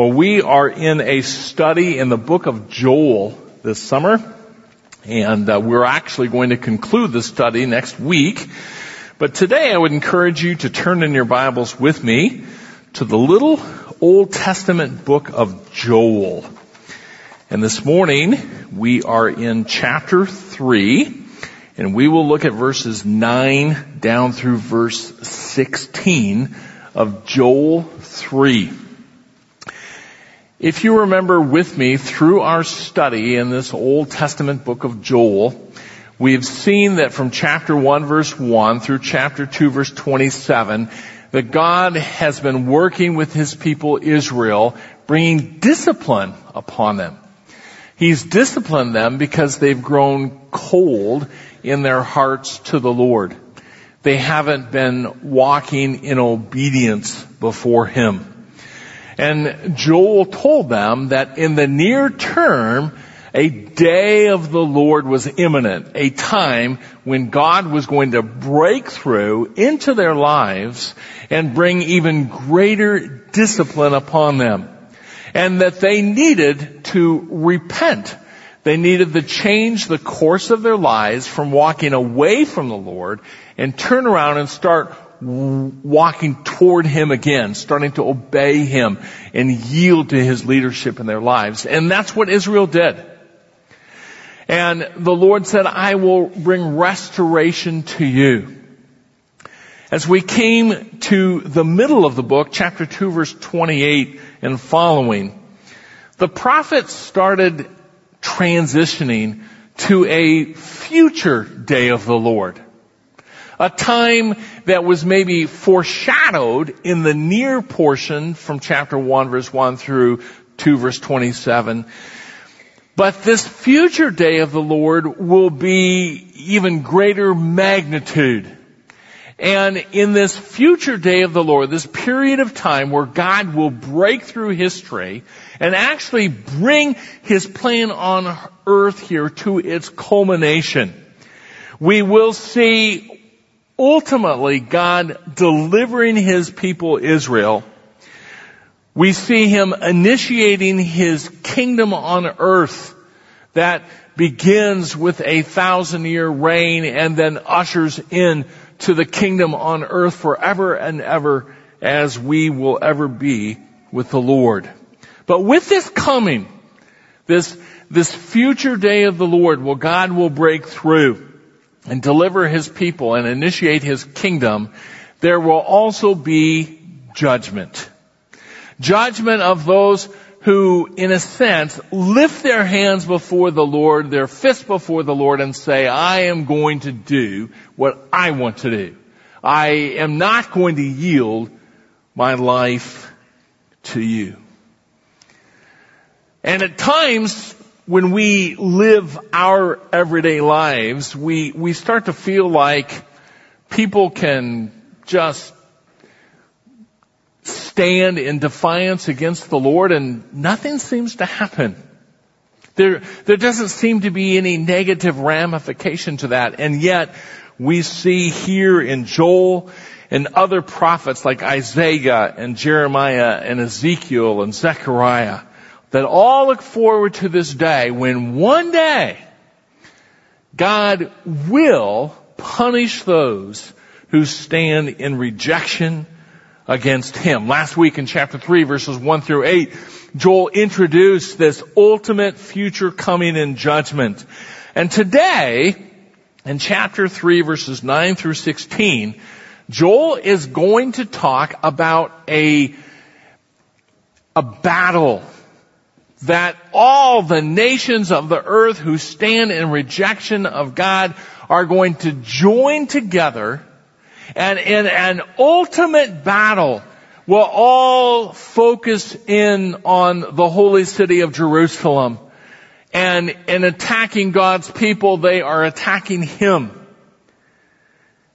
Well, we are in a study in the book of Joel this summer, and uh, we're actually going to conclude the study next week. But today I would encourage you to turn in your Bibles with me to the little Old Testament book of Joel. And this morning we are in chapter 3, and we will look at verses 9 down through verse 16 of Joel 3. If you remember with me through our study in this Old Testament book of Joel, we have seen that from chapter 1 verse 1 through chapter 2 verse 27, that God has been working with His people Israel, bringing discipline upon them. He's disciplined them because they've grown cold in their hearts to the Lord. They haven't been walking in obedience before Him. And Joel told them that in the near term, a day of the Lord was imminent, a time when God was going to break through into their lives and bring even greater discipline upon them. And that they needed to repent. They needed to change the course of their lives from walking away from the Lord and turn around and start walking toward Him again, starting to obey Him and yield to His leadership in their lives. And that's what Israel did. And the Lord said, I will bring restoration to you. As we came to the middle of the book, chapter 2 verse 28 and following, the prophets started transitioning to a future day of the Lord a time that was maybe foreshadowed in the near portion from chapter 1 verse 1 through 2 verse 27. But this future day of the Lord will be even greater magnitude. And in this future day of the Lord, this period of time where God will break through history and actually bring His plan on earth here to its culmination, we will see ultimately God delivering His people Israel. We see Him initiating His kingdom on earth that begins with a thousand year reign and then ushers in to the kingdom on earth forever and ever as we will ever be with the Lord. But with this coming, this, this future day of the Lord, well, God will break through and deliver his people and initiate his kingdom, there will also be judgment. Judgment of those who, in a sense, lift their hands before the Lord, their fists before the Lord and say, I am going to do what I want to do. I am not going to yield my life to you. And at times, when we live our everyday lives, we, we start to feel like people can just stand in defiance against the Lord and nothing seems to happen. There, there doesn't seem to be any negative ramification to that. And yet we see here in Joel and other prophets like Isaiah and Jeremiah and Ezekiel and Zechariah that all look forward to this day when one day God will punish those who stand in rejection against Him. Last week in chapter 3 verses 1 through 8, Joel introduced this ultimate future coming in judgment. And today, in chapter 3 verses 9 through 16, Joel is going to talk about a, a battle that all the nations of the earth who stand in rejection of God are going to join together and in an ultimate battle will all focus in on the holy city of Jerusalem. And in attacking God's people, they are attacking Him.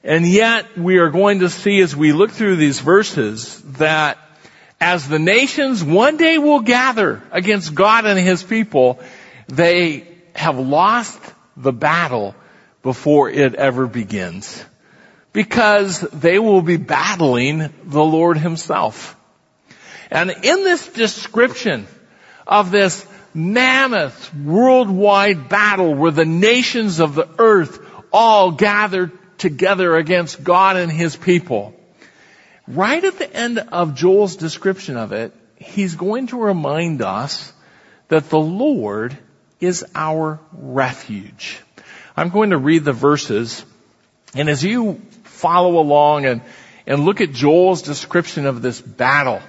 And yet we are going to see as we look through these verses that as the nations one day will gather against God and His people, they have lost the battle before it ever begins. Because they will be battling the Lord Himself. And in this description of this mammoth worldwide battle where the nations of the earth all gathered together against God and His people, right at the end of Joel's description of it, he's going to remind us that the Lord is our refuge. I'm going to read the verses, and as you follow along and, and look at Joel's description of this battle,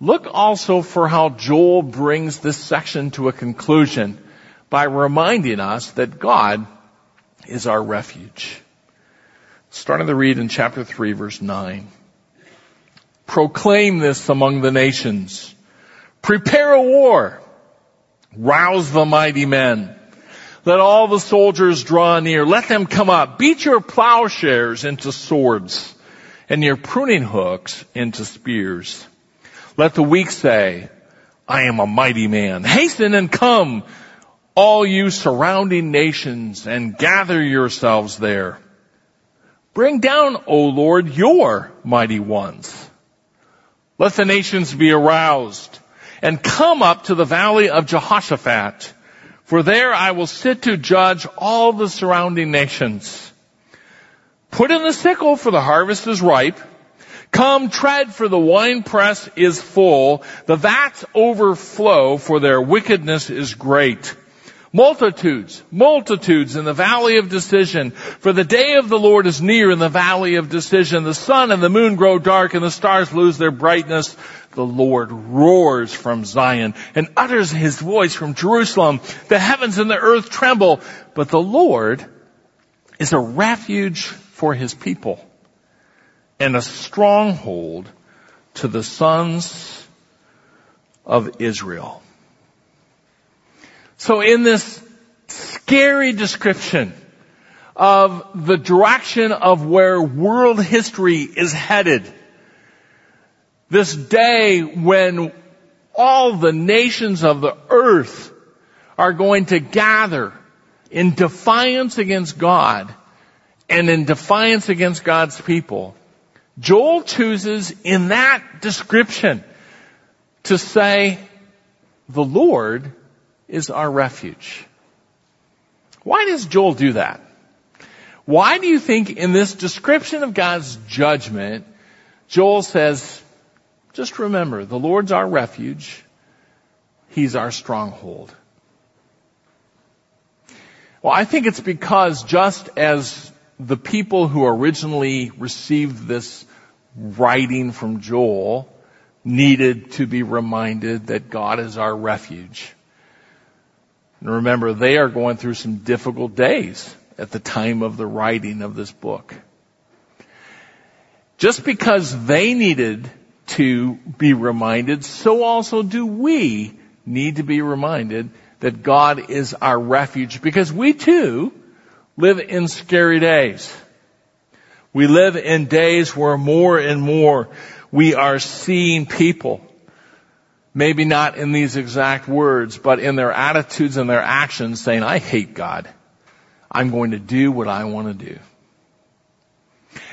look also for how Joel brings this section to a conclusion by reminding us that God is our refuge. Starting to read in chapter 3 verse 9. Proclaim this among the nations. Prepare a war. Rouse the mighty men. Let all the soldiers draw near. Let them come up. Beat your plowshares into swords and your pruning hooks into spears. Let the weak say, I am a mighty man. Hasten and come, all you surrounding nations, and gather yourselves there. Bring down, O Lord, your mighty ones. Let the nations be aroused and come up to the valley of Jehoshaphat, for there I will sit to judge all the surrounding nations. Put in the sickle for the harvest is ripe. Come tread for the winepress is full. The vats overflow for their wickedness is great. Multitudes, multitudes in the valley of decision. For the day of the Lord is near in the valley of decision. The sun and the moon grow dark and the stars lose their brightness. The Lord roars from Zion and utters his voice from Jerusalem. The heavens and the earth tremble, but the Lord is a refuge for his people and a stronghold to the sons of Israel. So in this scary description of the direction of where world history is headed, this day when all the nations of the earth are going to gather in defiance against God and in defiance against God's people, Joel chooses in that description to say, the Lord is our refuge. Why does Joel do that? Why do you think in this description of God's judgment, Joel says, just remember, the Lord's our refuge. He's our stronghold. Well, I think it's because just as the people who originally received this writing from Joel needed to be reminded that God is our refuge. And remember, they are going through some difficult days at the time of the writing of this book. Just because they needed to be reminded, so also do we need to be reminded that God is our refuge because we too live in scary days. We live in days where more and more we are seeing people maybe not in these exact words, but in their attitudes and their actions saying, I hate God. I'm going to do what I want to do.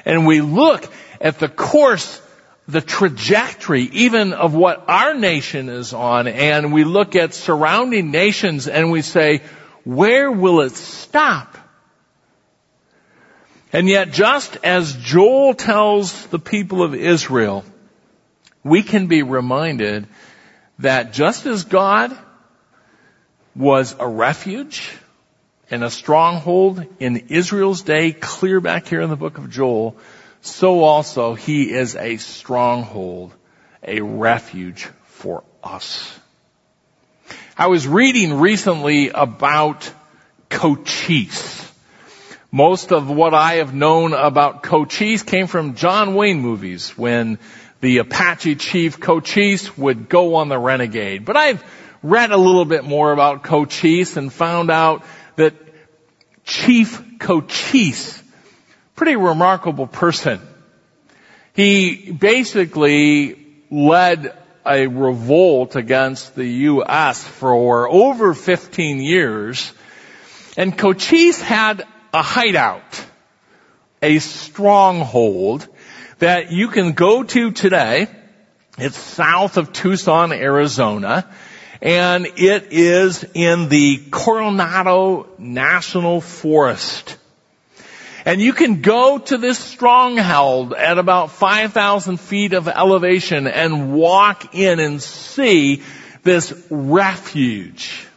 And we look at the course, the trajectory even of what our nation is on and we look at surrounding nations and we say, where will it stop? And yet just as Joel tells the people of Israel, we can be reminded that just as God was a refuge and a stronghold in Israel's day, clear back here in the book of Joel, so also he is a stronghold, a refuge for us. I was reading recently about Cochise. Most of what I have known about Cochise came from John Wayne movies when the Apache chief Cochise would go on the renegade. But I've read a little bit more about Cochise and found out that Chief Cochise, pretty remarkable person. He basically led a revolt against the U.S. for over 15 years. And Cochise had a hideout, a stronghold that you can go to today It's south of Tucson, Arizona, and it is in the Coronado National Forest. And you can go to this stronghold at about 5,000 feet of elevation and walk in and see this refuge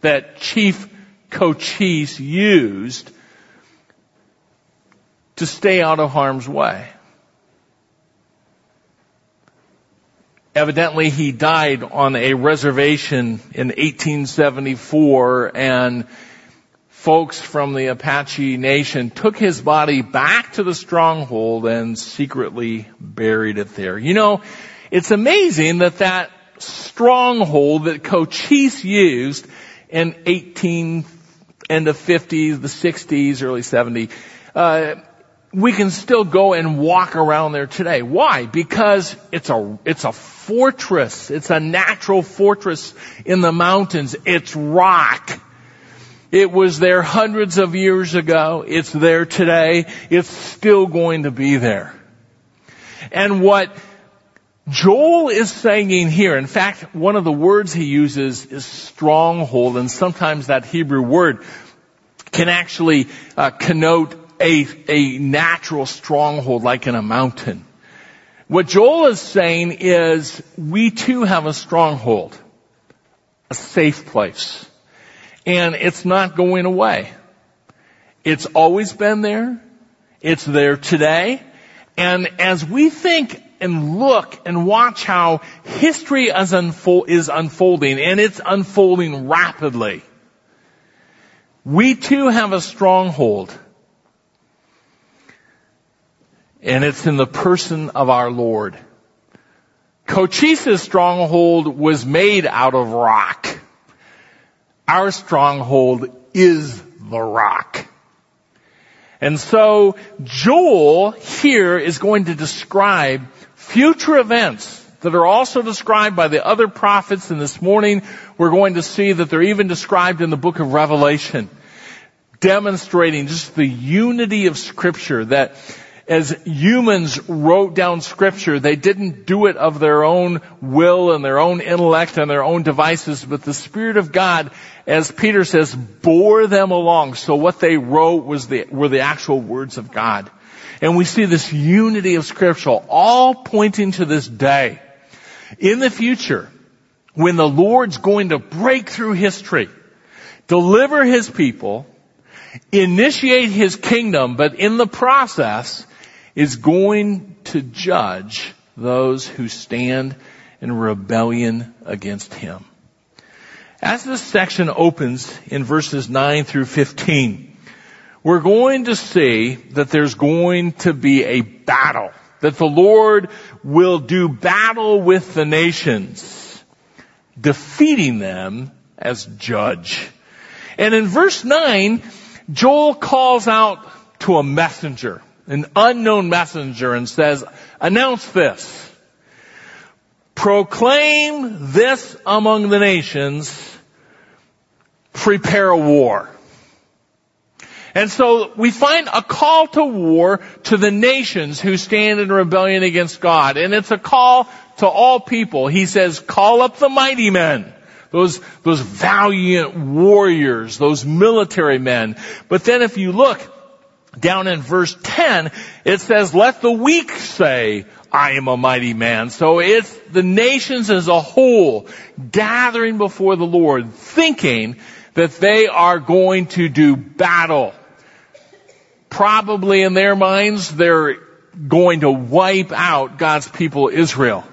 that Chief Cochise used to stay out of harm's way. Evidently he died on a reservation in 1874 and folks from the Apache Nation took his body back to the stronghold and secretly buried it there. You know, it's amazing that that stronghold that Cochise used in 18 end of 50s, the 60s, early 70s, uh, we can still go and walk around there today. Why? Because it's a, it's a fortress. It's a natural fortress in the mountains. It's rock. It was there hundreds of years ago. It's there today. It's still going to be there. And what Joel is saying here, in fact, one of the words he uses is stronghold, and sometimes that Hebrew word can actually uh, connote a, a natural stronghold like in a mountain. What Joel is saying is we too have a stronghold, a safe place, and it's not going away. It's always been there. It's there today. And as we think and look and watch how history is, unfold, is unfolding, and it's unfolding rapidly. We too have a stronghold. And it's in the person of our Lord. Cochise's stronghold was made out of rock. Our stronghold is the rock. And so Joel here is going to describe future events that are also described by the other prophets and this morning we're going to see that they're even described in the book of Revelation demonstrating just the unity of scripture that as humans wrote down scripture, they didn't do it of their own will and their own intellect and their own devices, but the Spirit of God, as Peter says, bore them along. So what they wrote was the, were the actual words of God. And we see this unity of scripture all pointing to this day. In the future, when the Lord's going to break through history, deliver His people, initiate His kingdom, but in the process is going to judge those who stand in rebellion against Him. As this section opens in verses 9 through 15, we're going to see that there's going to be a battle. That the Lord will do battle with the nations, defeating them as judge. And in verse 9, Joel calls out to a messenger, an unknown messenger, and says, announce this. Proclaim this among the nations. Prepare a war. And so we find a call to war to the nations who stand in rebellion against God. And it's a call to all people. He says, call up the mighty men. Those, those valiant warriors, those military men. But then if you look down in verse 10, it says, let the weak say, I am a mighty man. So it's the nations as a whole gathering before the Lord thinking that they are going to do battle probably in their minds they're going to wipe out God's people Israel.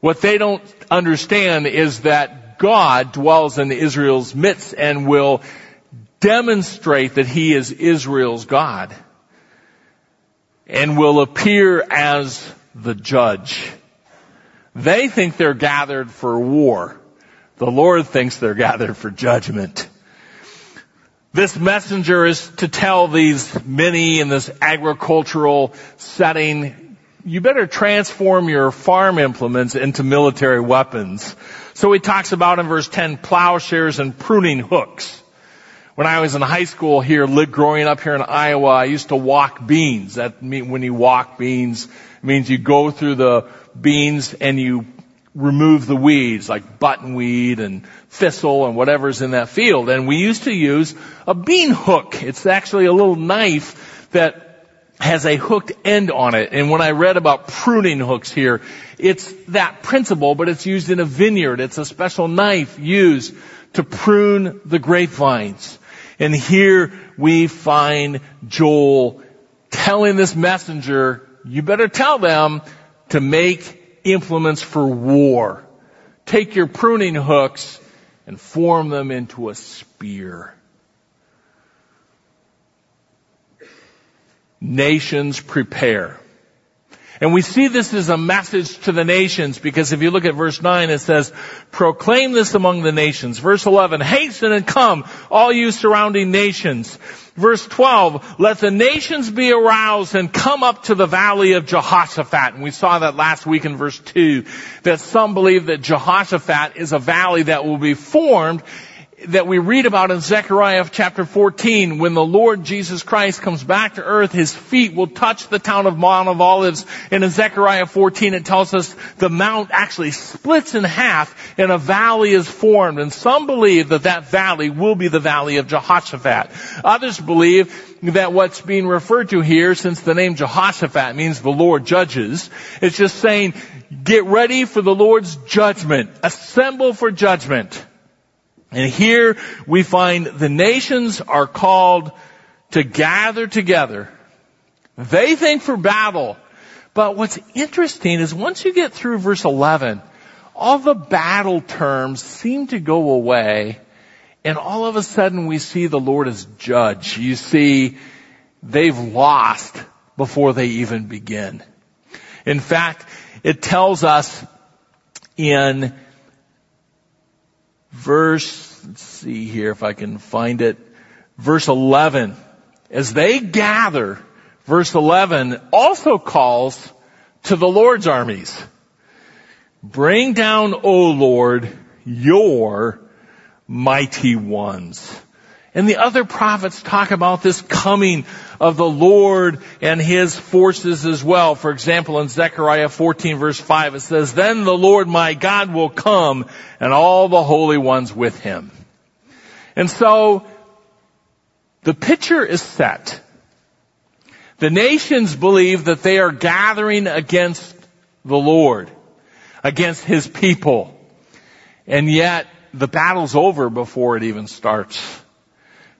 What they don't understand is that God dwells in Israel's midst and will demonstrate that He is Israel's God and will appear as the judge. They think they're gathered for war. The Lord thinks they're gathered for judgment. This messenger is to tell these many in this agricultural setting, you better transform your farm implements into military weapons. So he talks about in verse 10 plowshares and pruning hooks. When I was in high school here, growing up here in Iowa, I used to walk beans. That mean when you walk beans, means you go through the beans and you remove the weeds like buttonweed and thistle and whatever's in that field. And we used to use a bean hook. It's actually a little knife that has a hooked end on it. And when I read about pruning hooks here, it's that principle, but it's used in a vineyard. It's a special knife used to prune the grapevines. And here we find Joel telling this messenger, you better tell them to make implements for war. Take your pruning hooks and form them into a spear. Nations prepare. And we see this as a message to the nations because if you look at verse 9 it says, proclaim this among the nations. Verse 11, hasten and come, all you surrounding nations. Verse 12, let the nations be aroused and come up to the valley of Jehoshaphat. And we saw that last week in verse 2, that some believe that Jehoshaphat is a valley that will be formed that we read about in Zechariah chapter 14, when the Lord Jesus Christ comes back to earth, his feet will touch the town of Mount of Olives. And in Zechariah 14, it tells us the mount actually splits in half and a valley is formed. And some believe that that valley will be the valley of Jehoshaphat. Others believe that what's being referred to here, since the name Jehoshaphat means the Lord judges, it's just saying, get ready for the Lord's judgment. Assemble for judgment. And here we find the nations are called to gather together. They think for battle. But what's interesting is once you get through verse 11, all the battle terms seem to go away and all of a sudden we see the Lord as judge. You see, they've lost before they even begin. In fact, it tells us in verse, see here if I can find it, verse 11. As they gather, verse 11 also calls to the Lord's armies. Bring down, O Lord, your mighty ones. And the other prophets talk about this coming of the Lord and His forces as well. For example, in Zechariah 14 verse 5 it says, Then the Lord my God will come and all the holy ones with Him. And so, the picture is set. The nations believe that they are gathering against the Lord, against His people. And yet, the battle's over before it even starts.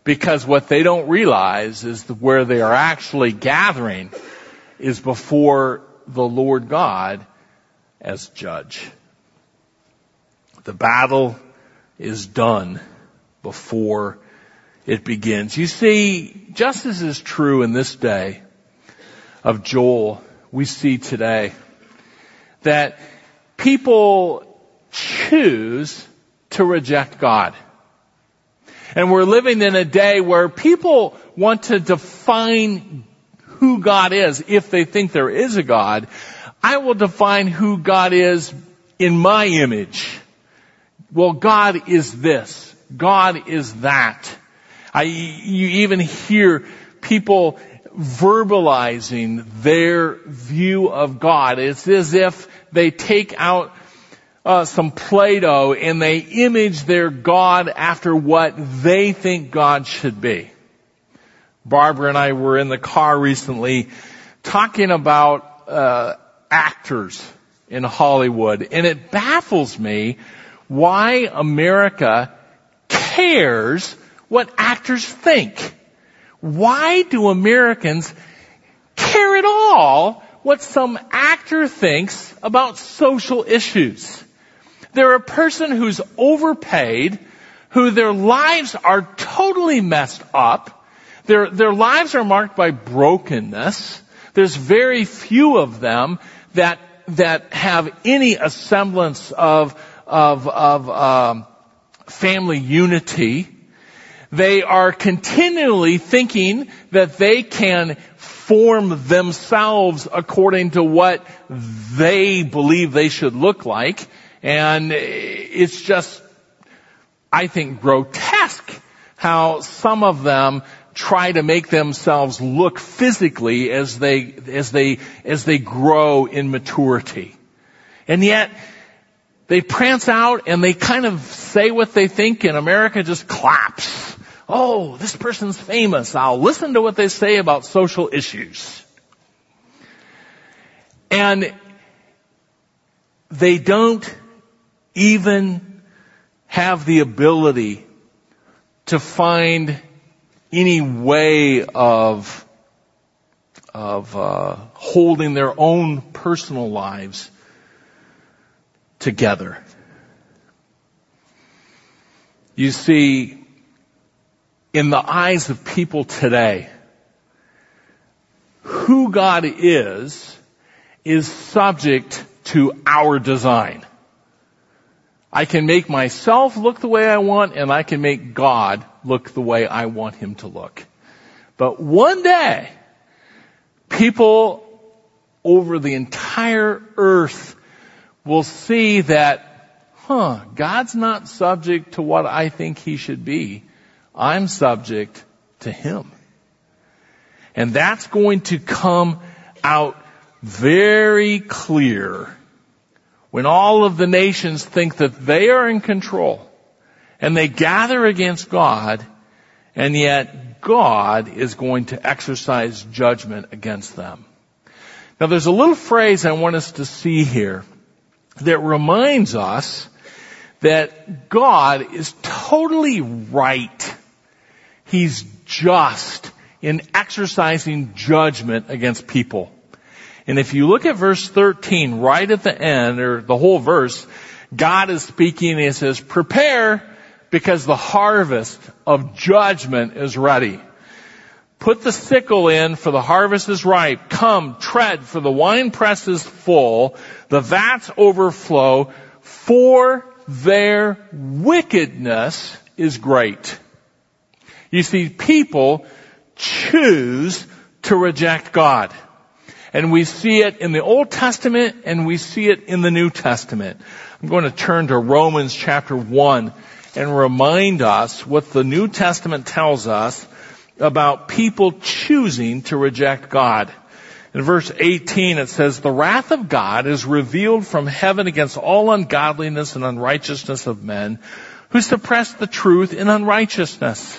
Because what they don't realize is where they are actually gathering is before the Lord God as judge. The battle is done before it begins. You see, just as is true in this day of Joel, we see today that people choose to reject God. And we're living in a day where people want to define who God is if they think there is a God. I will define who God is in my image. Well, God is this. God is that. I, you even hear people verbalizing their view of God. It's as if they take out uh, some Play-Doh and they image their God after what they think God should be. Barbara and I were in the car recently talking about uh, actors in Hollywood, and it baffles me why America cares what actors think. Why do Americans care at all what some actor thinks about social issues? They're a person who's overpaid, who their lives are totally messed up. Their, their lives are marked by brokenness. There's very few of them that, that have any semblance of, of, of um, family unity. They are continually thinking that they can form themselves according to what they believe they should look like. And it's just, I think, grotesque how some of them try to make themselves look physically as they, as they, as they grow in maturity. And yet, they prance out and they kind of say what they think and America just claps. Oh, this person's famous. I'll listen to what they say about social issues. And they don't even have the ability to find any way of of uh, holding their own personal lives together. You see, in the eyes of people today, who God is, is subject to our design. I can make myself look the way I want and I can make God look the way I want him to look. But one day, people over the entire earth will see that, huh, God's not subject to what I think he should be. I'm subject to him. And that's going to come out very clear when all of the nations think that they are in control and they gather against God and yet God is going to exercise judgment against them. Now there's a little phrase I want us to see here that reminds us that God is totally right. He's just in exercising judgment against people. And if you look at verse 13, right at the end, or the whole verse, God is speaking and he says, prepare because the harvest of judgment is ready. Put the sickle in for the harvest is ripe. Come, tread for the wine press is full. The vats overflow for their wickedness is great. You see, people choose to reject God. And we see it in the Old Testament and we see it in the New Testament. I'm going to turn to Romans chapter 1 and remind us what the New Testament tells us about people choosing to reject God. In verse 18 it says, The wrath of God is revealed from heaven against all ungodliness and unrighteousness of men who suppress the truth in unrighteousness.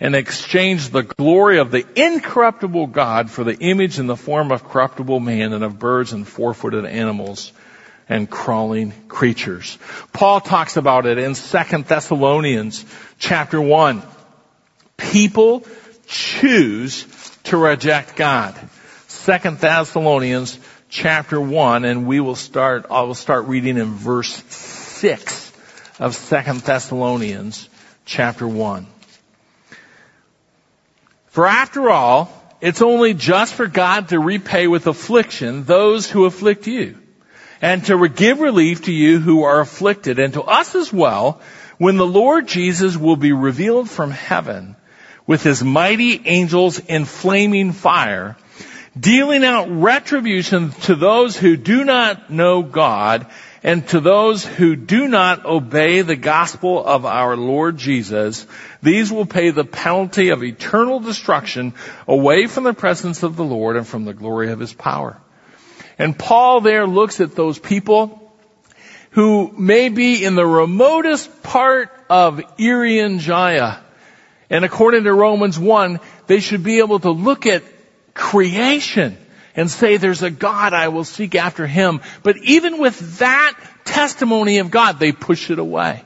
and exchanged the glory of the incorruptible God for the image in the form of corruptible man and of birds and four-footed animals and crawling creatures. Paul talks about it in 2 Thessalonians chapter 1. People choose to reject God. 2 Thessalonians chapter 1 and we will start, I will start reading in verse 6 of 2 Thessalonians chapter 1. For after all, it's only just for God to repay with affliction those who afflict you and to give relief to you who are afflicted and to us as well when the Lord Jesus will be revealed from heaven with his mighty angels in flaming fire, dealing out retribution to those who do not know God and to those who do not obey the gospel of our Lord Jesus, these will pay the penalty of eternal destruction away from the presence of the Lord and from the glory of his power. And Paul there looks at those people who may be in the remotest part of Irian Jaya. And according to Romans 1, they should be able to look at creation and say there's a God, I will seek after him. But even with that testimony of God, they push it away.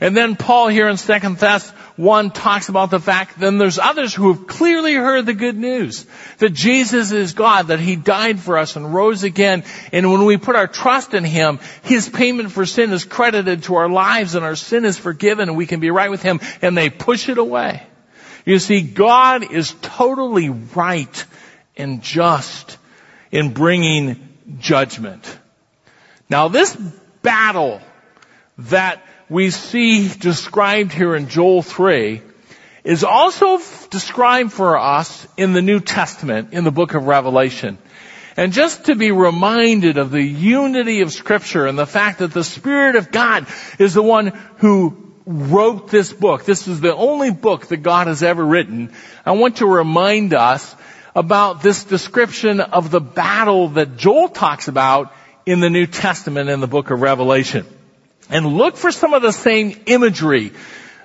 And then Paul here in 2nd Thess 1 talks about the fact then there's others who have clearly heard the good news. That Jesus is God, that He died for us and rose again. And when we put our trust in Him, His payment for sin is credited to our lives and our sin is forgiven and we can be right with Him. And they push it away. You see, God is totally right and just in bringing judgment. Now this battle that we see described here in Joel 3 is also described for us in the New Testament in the book of Revelation. And just to be reminded of the unity of scripture and the fact that the Spirit of God is the one who wrote this book. This is the only book that God has ever written. I want to remind us about this description of the battle that Joel talks about in the New Testament in the book of Revelation. And look for some of the same imagery.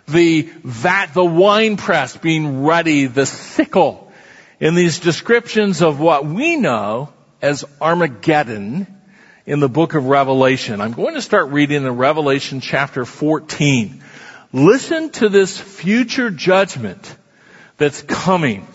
The vat, the wine press being ready, the sickle, in these descriptions of what we know as Armageddon in the book of Revelation. I'm going to start reading in Revelation chapter 14. Listen to this future judgment that's coming.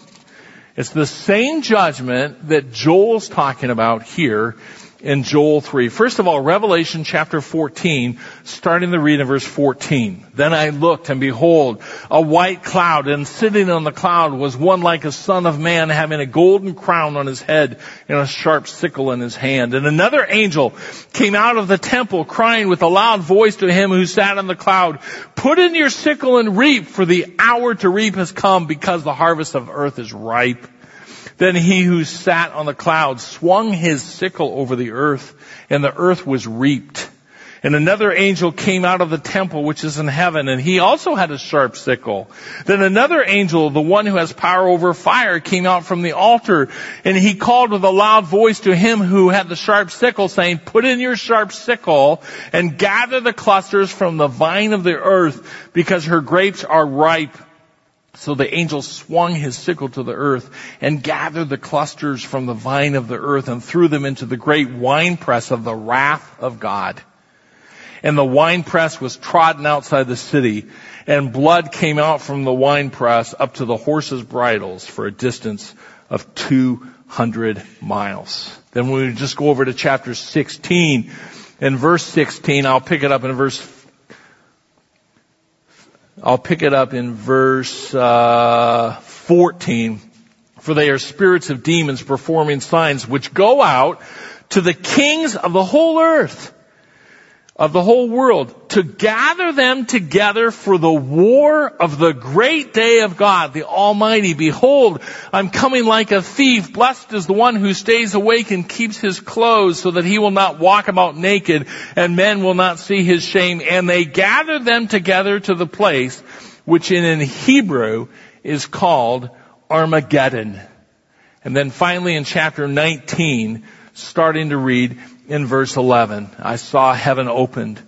It's the same judgment that Joel's talking about here in Joel 3. First of all, Revelation chapter 14, starting the reading in verse 14. Then I looked and behold, a white cloud and sitting on the cloud was one like a son of man having a golden crown on his head and a sharp sickle in his hand. And another angel came out of the temple crying with a loud voice to him who sat on the cloud, put in your sickle and reap for the hour to reap has come because the harvest of earth is ripe. Then he who sat on the cloud swung his sickle over the earth, and the earth was reaped. And another angel came out of the temple which is in heaven, and he also had a sharp sickle. Then another angel, the one who has power over fire, came out from the altar, and he called with a loud voice to him who had the sharp sickle, saying, Put in your sharp sickle, and gather the clusters from the vine of the earth, because her grapes are ripe. So the angel swung his sickle to the earth and gathered the clusters from the vine of the earth and threw them into the great winepress of the wrath of God. And the winepress was trodden outside the city and blood came out from the winepress up to the horses' bridles for a distance of 200 miles. Then we just go over to chapter 16 and verse 16, I'll pick it up in verse I'll pick it up in verse uh, 14. For they are spirits of demons performing signs which go out to the kings of the whole earth of the whole world to gather them together for the war of the great day of God, the Almighty. Behold, I'm coming like a thief. Blessed is the one who stays awake and keeps his clothes so that he will not walk about naked and men will not see his shame. And they gather them together to the place which in, Hebrew is called Armageddon. And then finally in chapter 19, starting to read, in verse 11. I saw heaven opened.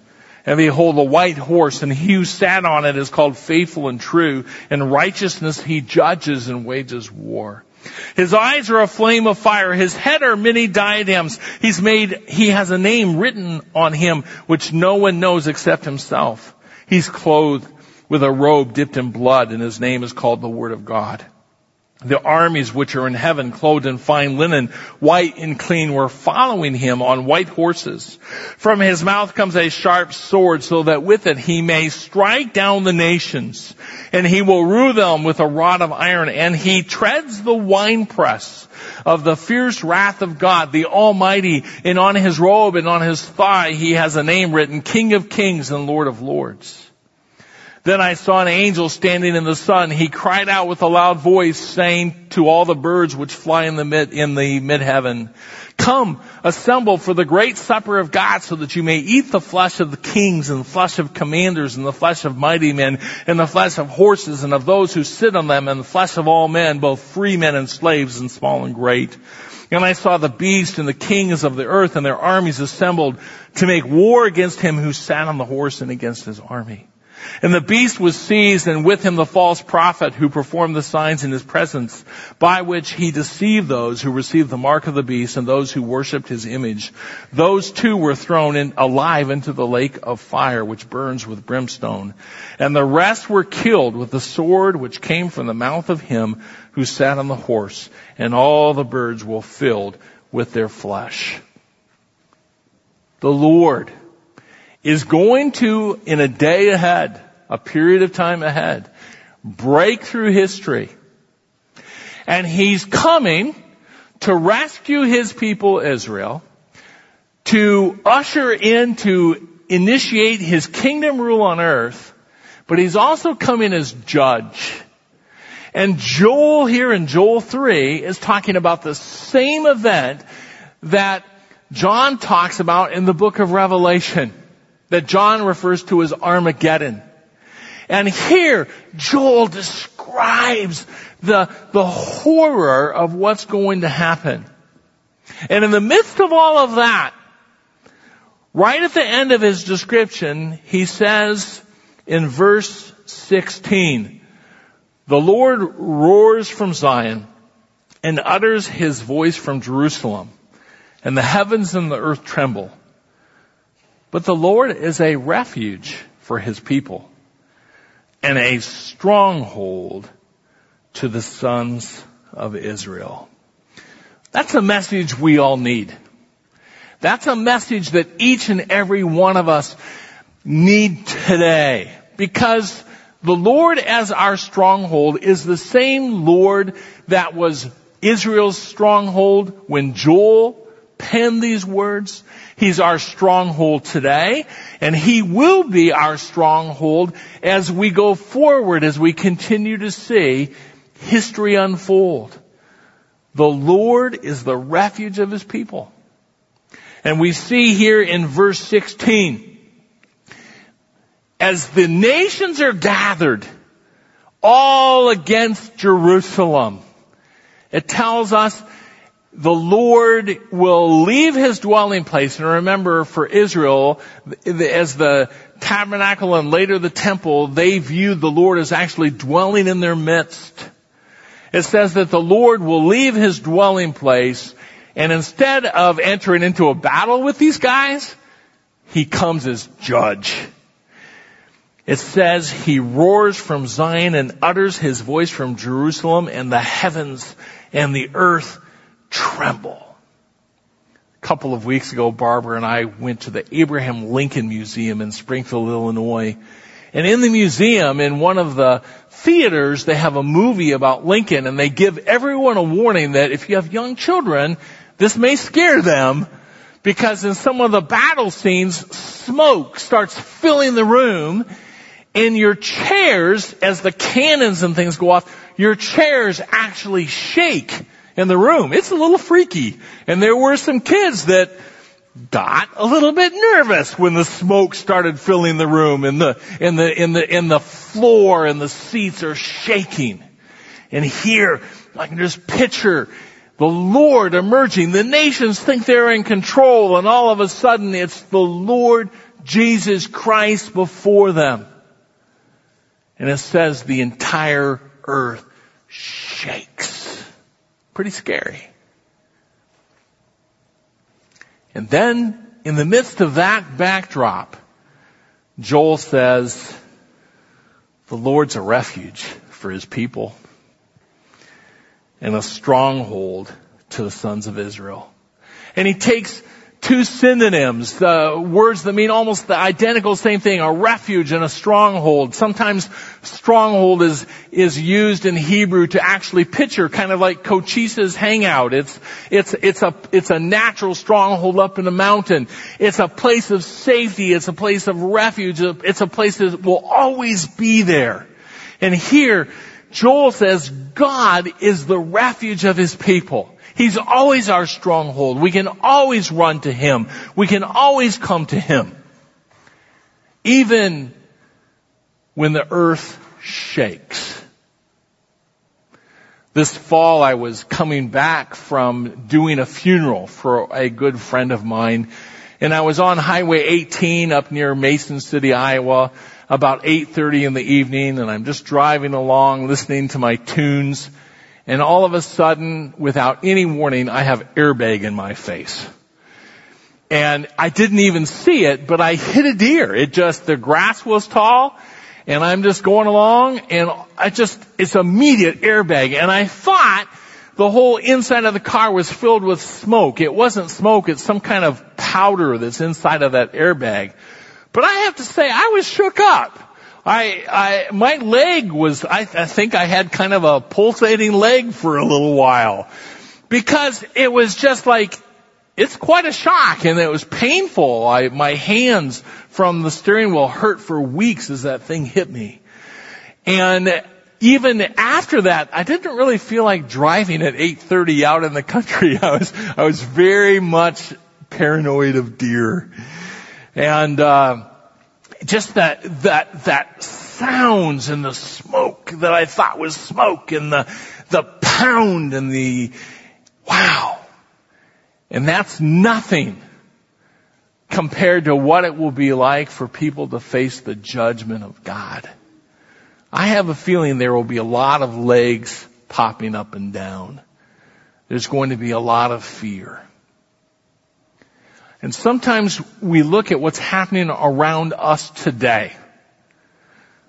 And behold, a white horse, and he who sat on it is called faithful and true. In righteousness he judges and wages war. His eyes are a flame of fire. His head are many diadems. He's made, he has a name written on him which no one knows except himself. He's clothed with a robe dipped in blood and his name is called the Word of God. The armies which are in heaven, clothed in fine linen, white and clean, were following him on white horses. From his mouth comes a sharp sword, so that with it he may strike down the nations. And he will rule them with a rod of iron, and he treads the winepress of the fierce wrath of God, the Almighty. And on his robe and on his thigh he has a name written, King of Kings and Lord of Lords. Then I saw an angel standing in the sun. He cried out with a loud voice saying to all the birds which fly in the mid, in the mid-heaven, come, assemble for the great supper of God so that you may eat the flesh of the kings and the flesh of commanders and the flesh of mighty men and the flesh of horses and of those who sit on them and the flesh of all men, both free men and slaves and small and great. And I saw the beast and the kings of the earth and their armies assembled to make war against him who sat on the horse and against his army. And the beast was seized and with him the false prophet who performed the signs in his presence by which he deceived those who received the mark of the beast and those who worshipped his image. Those two were thrown in, alive into the lake of fire which burns with brimstone. And the rest were killed with the sword which came from the mouth of him who sat on the horse and all the birds were filled with their flesh. The Lord is going to, in a day ahead, a period of time ahead, break through history. And he's coming to rescue his people Israel, to usher in to initiate his kingdom rule on earth, but he's also coming as judge. And Joel here in Joel 3 is talking about the same event that John talks about in the book of Revelation, that John refers to as Armageddon. And here, Joel describes the, the horror of what's going to happen. And in the midst of all of that, right at the end of his description, he says in verse 16, the Lord roars from Zion and utters his voice from Jerusalem, and the heavens and the earth tremble. But the Lord is a refuge for his people and a stronghold to the sons of Israel. That's a message we all need. That's a message that each and every one of us need today because the Lord as our stronghold is the same Lord that was Israel's stronghold when Joel penned these words. He's our stronghold today, and He will be our stronghold as we go forward, as we continue to see history unfold. The Lord is the refuge of His people. And we see here in verse 16, as the nations are gathered all against Jerusalem, it tells us the Lord will leave his dwelling place. And remember, for Israel, as the tabernacle and later the temple, they viewed the Lord as actually dwelling in their midst. It says that the Lord will leave his dwelling place and instead of entering into a battle with these guys, he comes as judge. It says he roars from Zion and utters his voice from Jerusalem and the heavens and the earth tremble. A couple of weeks ago, Barbara and I went to the Abraham Lincoln Museum in Springfield, Illinois. And in the museum, in one of the theaters, they have a movie about Lincoln and they give everyone a warning that if you have young children, this may scare them because in some of the battle scenes, smoke starts filling the room and your chairs, as the cannons and things go off, your chairs actually shake in the room. It's a little freaky. And there were some kids that got a little bit nervous when the smoke started filling the room and the, and the, and the, and the floor and the seats are shaking. And here, I can just picture the Lord emerging. The nations think they're in control and all of a sudden it's the Lord Jesus Christ before them. And it says the entire earth shakes. Pretty scary. And then, in the midst of that backdrop, Joel says, the Lord's a refuge for his people and a stronghold to the sons of Israel. And he takes two synonyms, uh, words that mean almost the identical same thing, a refuge and a stronghold. Sometimes stronghold is, is used in Hebrew to actually picture kind of like Cochise's hangout. It's, it's, it's a, it's a natural stronghold up in the mountain. It's a place of safety. It's a place of refuge. It's a place that will always be there. And here, Joel says God is the refuge of his people. He's always our stronghold. We can always run to Him. We can always come to Him. Even when the earth shakes. This fall I was coming back from doing a funeral for a good friend of mine and I was on Highway 18 up near Mason City, Iowa about 8.30 in the evening and I'm just driving along listening to my tunes and all of a sudden, without any warning, I have airbag in my face. And I didn't even see it, but I hit a deer. It just, the grass was tall, and I'm just going along, and I just, it's immediate airbag. And I thought the whole inside of the car was filled with smoke. It wasn't smoke, it's some kind of powder that's inside of that airbag. But I have to say, I was shook up. I, I, my leg was, I, I think I had kind of a pulsating leg for a little while. Because it was just like, it's quite a shock and it was painful. I, my hands from the steering wheel hurt for weeks as that thing hit me. And even after that, I didn't really feel like driving at 8.30 out in the country. I was, I was very much paranoid of deer. And, uh, just that, that, that sounds and the smoke that I thought was smoke and the, the pound and the, wow. And that's nothing compared to what it will be like for people to face the judgment of God. I have a feeling there will be a lot of legs popping up and down. There's going to be a lot of fear. And sometimes we look at what's happening around us today.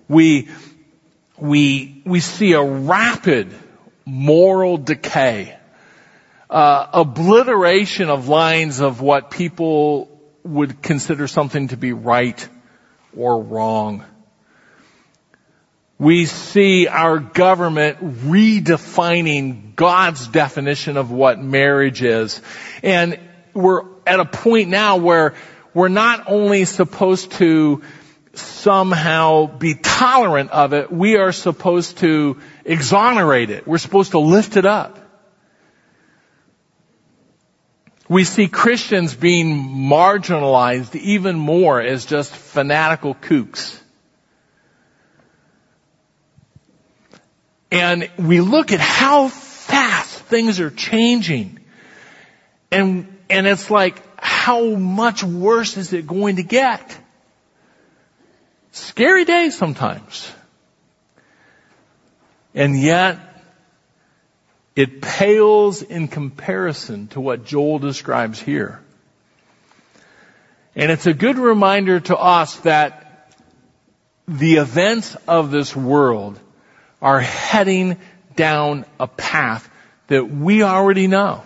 We, we, we see a rapid moral decay uh, obliteration of lines of what people would consider something to be right or wrong. We see our government redefining God's definition of what marriage is. And we're at a point now where we're not only supposed to somehow be tolerant of it, we are supposed to exonerate it. We're supposed to lift it up. We see Christians being marginalized even more as just fanatical kooks. And we look at how fast things are changing. And, and it's like, how much worse is it going to get? Scary days sometimes. And yet, it pales in comparison to what Joel describes here. And it's a good reminder to us that the events of this world are heading down a path that we already know.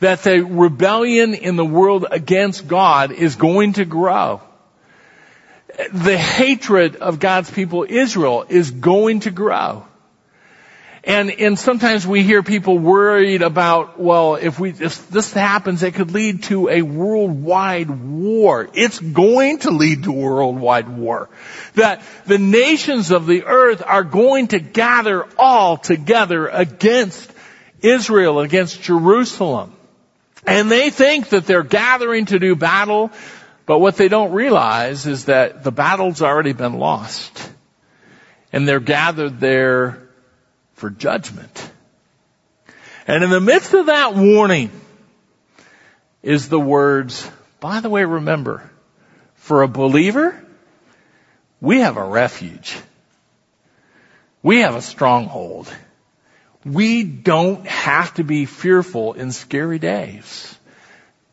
That the rebellion in the world against God is going to grow. The hatred of God's people Israel is going to grow. And, and sometimes we hear people worried about, well, if we, if this happens, it could lead to a worldwide war. It's going to lead to a worldwide war. That the nations of the earth are going to gather all together against Israel, against Jerusalem. And they think that they're gathering to do battle, but what they don't realize is that the battle's already been lost. And they're gathered there for judgment. And in the midst of that warning is the words, by the way, remember, for a believer, we have a refuge. We have a stronghold. We don't have to be fearful in scary days.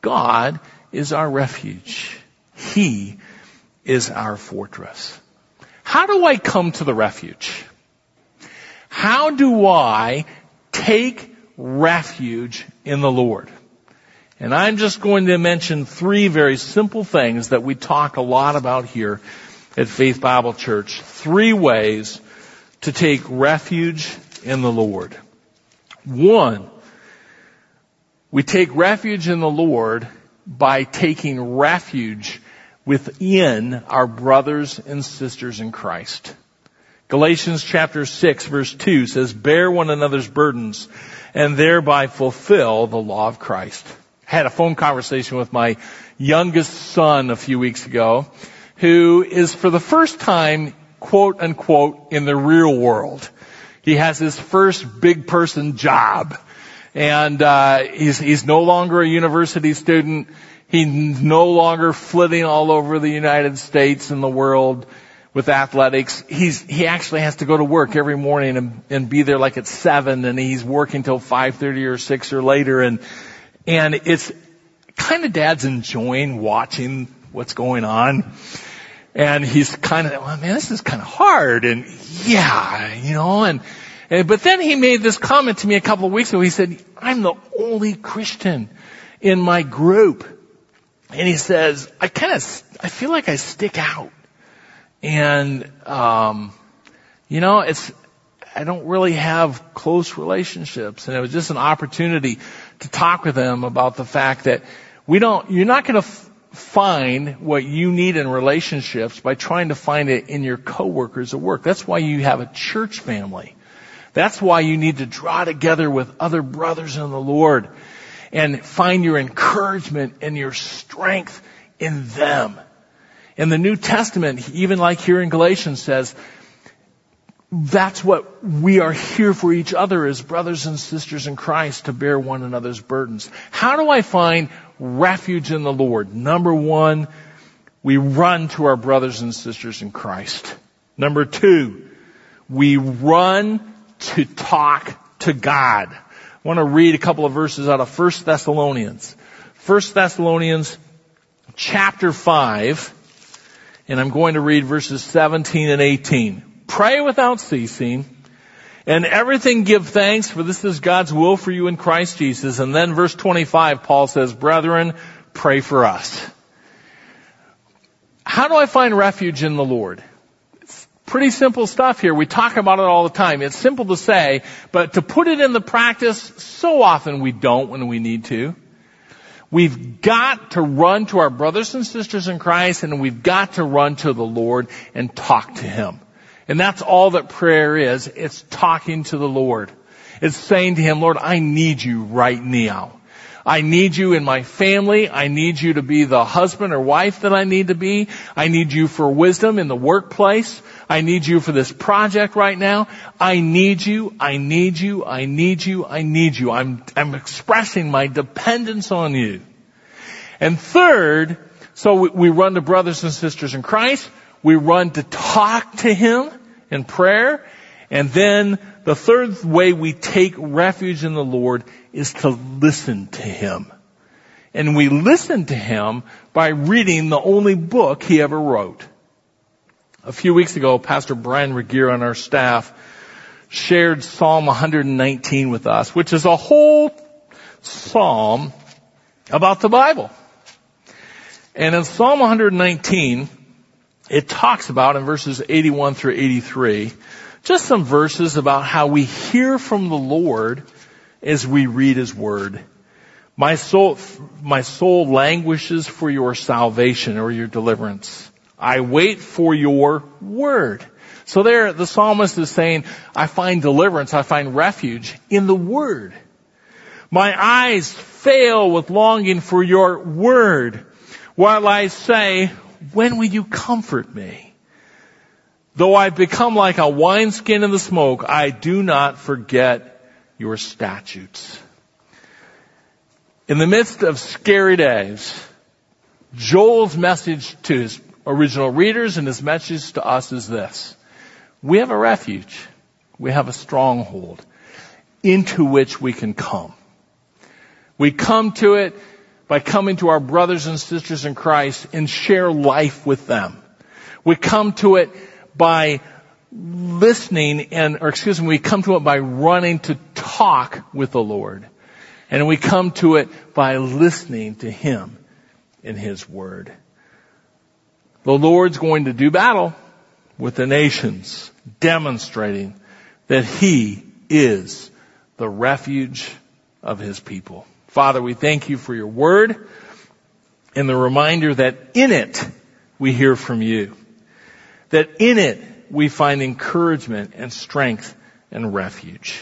God is our refuge. He is our fortress. How do I come to the refuge? How do I take refuge in the Lord? And I'm just going to mention three very simple things that we talk a lot about here at Faith Bible Church. Three ways to take refuge in the Lord. One, we take refuge in the Lord by taking refuge within our brothers and sisters in Christ. Galatians chapter 6 verse 2 says, bear one another's burdens and thereby fulfill the law of Christ. I had a phone conversation with my youngest son a few weeks ago who is for the first time quote unquote in the real world. He has his first big person job and uh, he's he's no longer a university student. He's no longer flitting all over the United States and the world with athletics. He's, he actually has to go to work every morning and, and be there like at seven and he's working till 5.30 or 6 or later and, and it's kind of dad's enjoying watching what's going on. And he's kind of, well, man, this is kind of hard and yeah, you know, and, and, but then he made this comment to me a couple of weeks ago. He said, I'm the only Christian in my group. And he says, I kind of, I feel like I stick out. And, um, you know, it's, I don't really have close relationships. And it was just an opportunity to talk with him about the fact that we don't, you're not going to find what you need in relationships by trying to find it in your coworkers at work. That's why you have a church family. That's why you need to draw together with other brothers in the Lord and find your encouragement and your strength in them. In the New Testament, even like here in Galatians says, that's what we are here for each other as brothers and sisters in Christ to bear one another's burdens. How do I find refuge in the Lord? Number one, we run to our brothers and sisters in Christ. Number two, we run to talk to God. I want to read a couple of verses out of 1 Thessalonians. 1 Thessalonians chapter 5, and I'm going to read verses 17 and 18. Pray without ceasing. And everything give thanks, for this is God's will for you in Christ Jesus. And then verse 25, Paul says, Brethren, pray for us. How do I find refuge in the Lord? It's pretty simple stuff here. We talk about it all the time. It's simple to say, but to put it in the practice, so often we don't when we need to. We've got to run to our brothers and sisters in Christ and we've got to run to the Lord and talk to Him. And that's all that prayer is. It's talking to the Lord. It's saying to Him, Lord, I need you right now. I need you in my family. I need you to be the husband or wife that I need to be. I need you for wisdom in the workplace. I need you for this project right now. I need you. I need you. I need you. I need you. I'm, I'm expressing my dependence on you. And third, so we, we run to brothers and sisters in Christ. We run to talk to Him in prayer. And then the third way we take refuge in the Lord is to listen to Him. And we listen to Him by reading the only book He ever wrote. A few weeks ago, Pastor Brian Regier on our staff shared Psalm 119 with us, which is a whole psalm about the Bible. And in Psalm 119, it talks about in verses 81 through 83, just some verses about how we hear from the Lord as we read His Word. My soul, my soul languishes for your salvation or your deliverance. I wait for your word. So there, the psalmist is saying, I find deliverance, I find refuge in the word. My eyes fail with longing for your word while I say, when will you comfort me? Though I've become like a wineskin in the smoke, I do not forget your statutes. In the midst of scary days, Joel's message to his original readers and his message to us is this. We have a refuge. We have a stronghold into which we can come. We come to it by coming to our brothers and sisters in Christ and share life with them. We come to it by listening and, or excuse me, we come to it by running to talk with the Lord. And we come to it by listening to Him in His Word. The Lord's going to do battle with the nations, demonstrating that He is the refuge of His people. Father, we thank you for your word and the reminder that in it we hear from you. That in it we find encouragement and strength and refuge.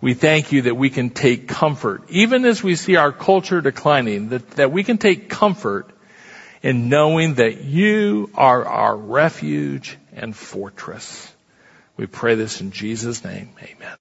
We thank you that we can take comfort, even as we see our culture declining, that, that we can take comfort in knowing that you are our refuge and fortress. We pray this in Jesus' name. Amen.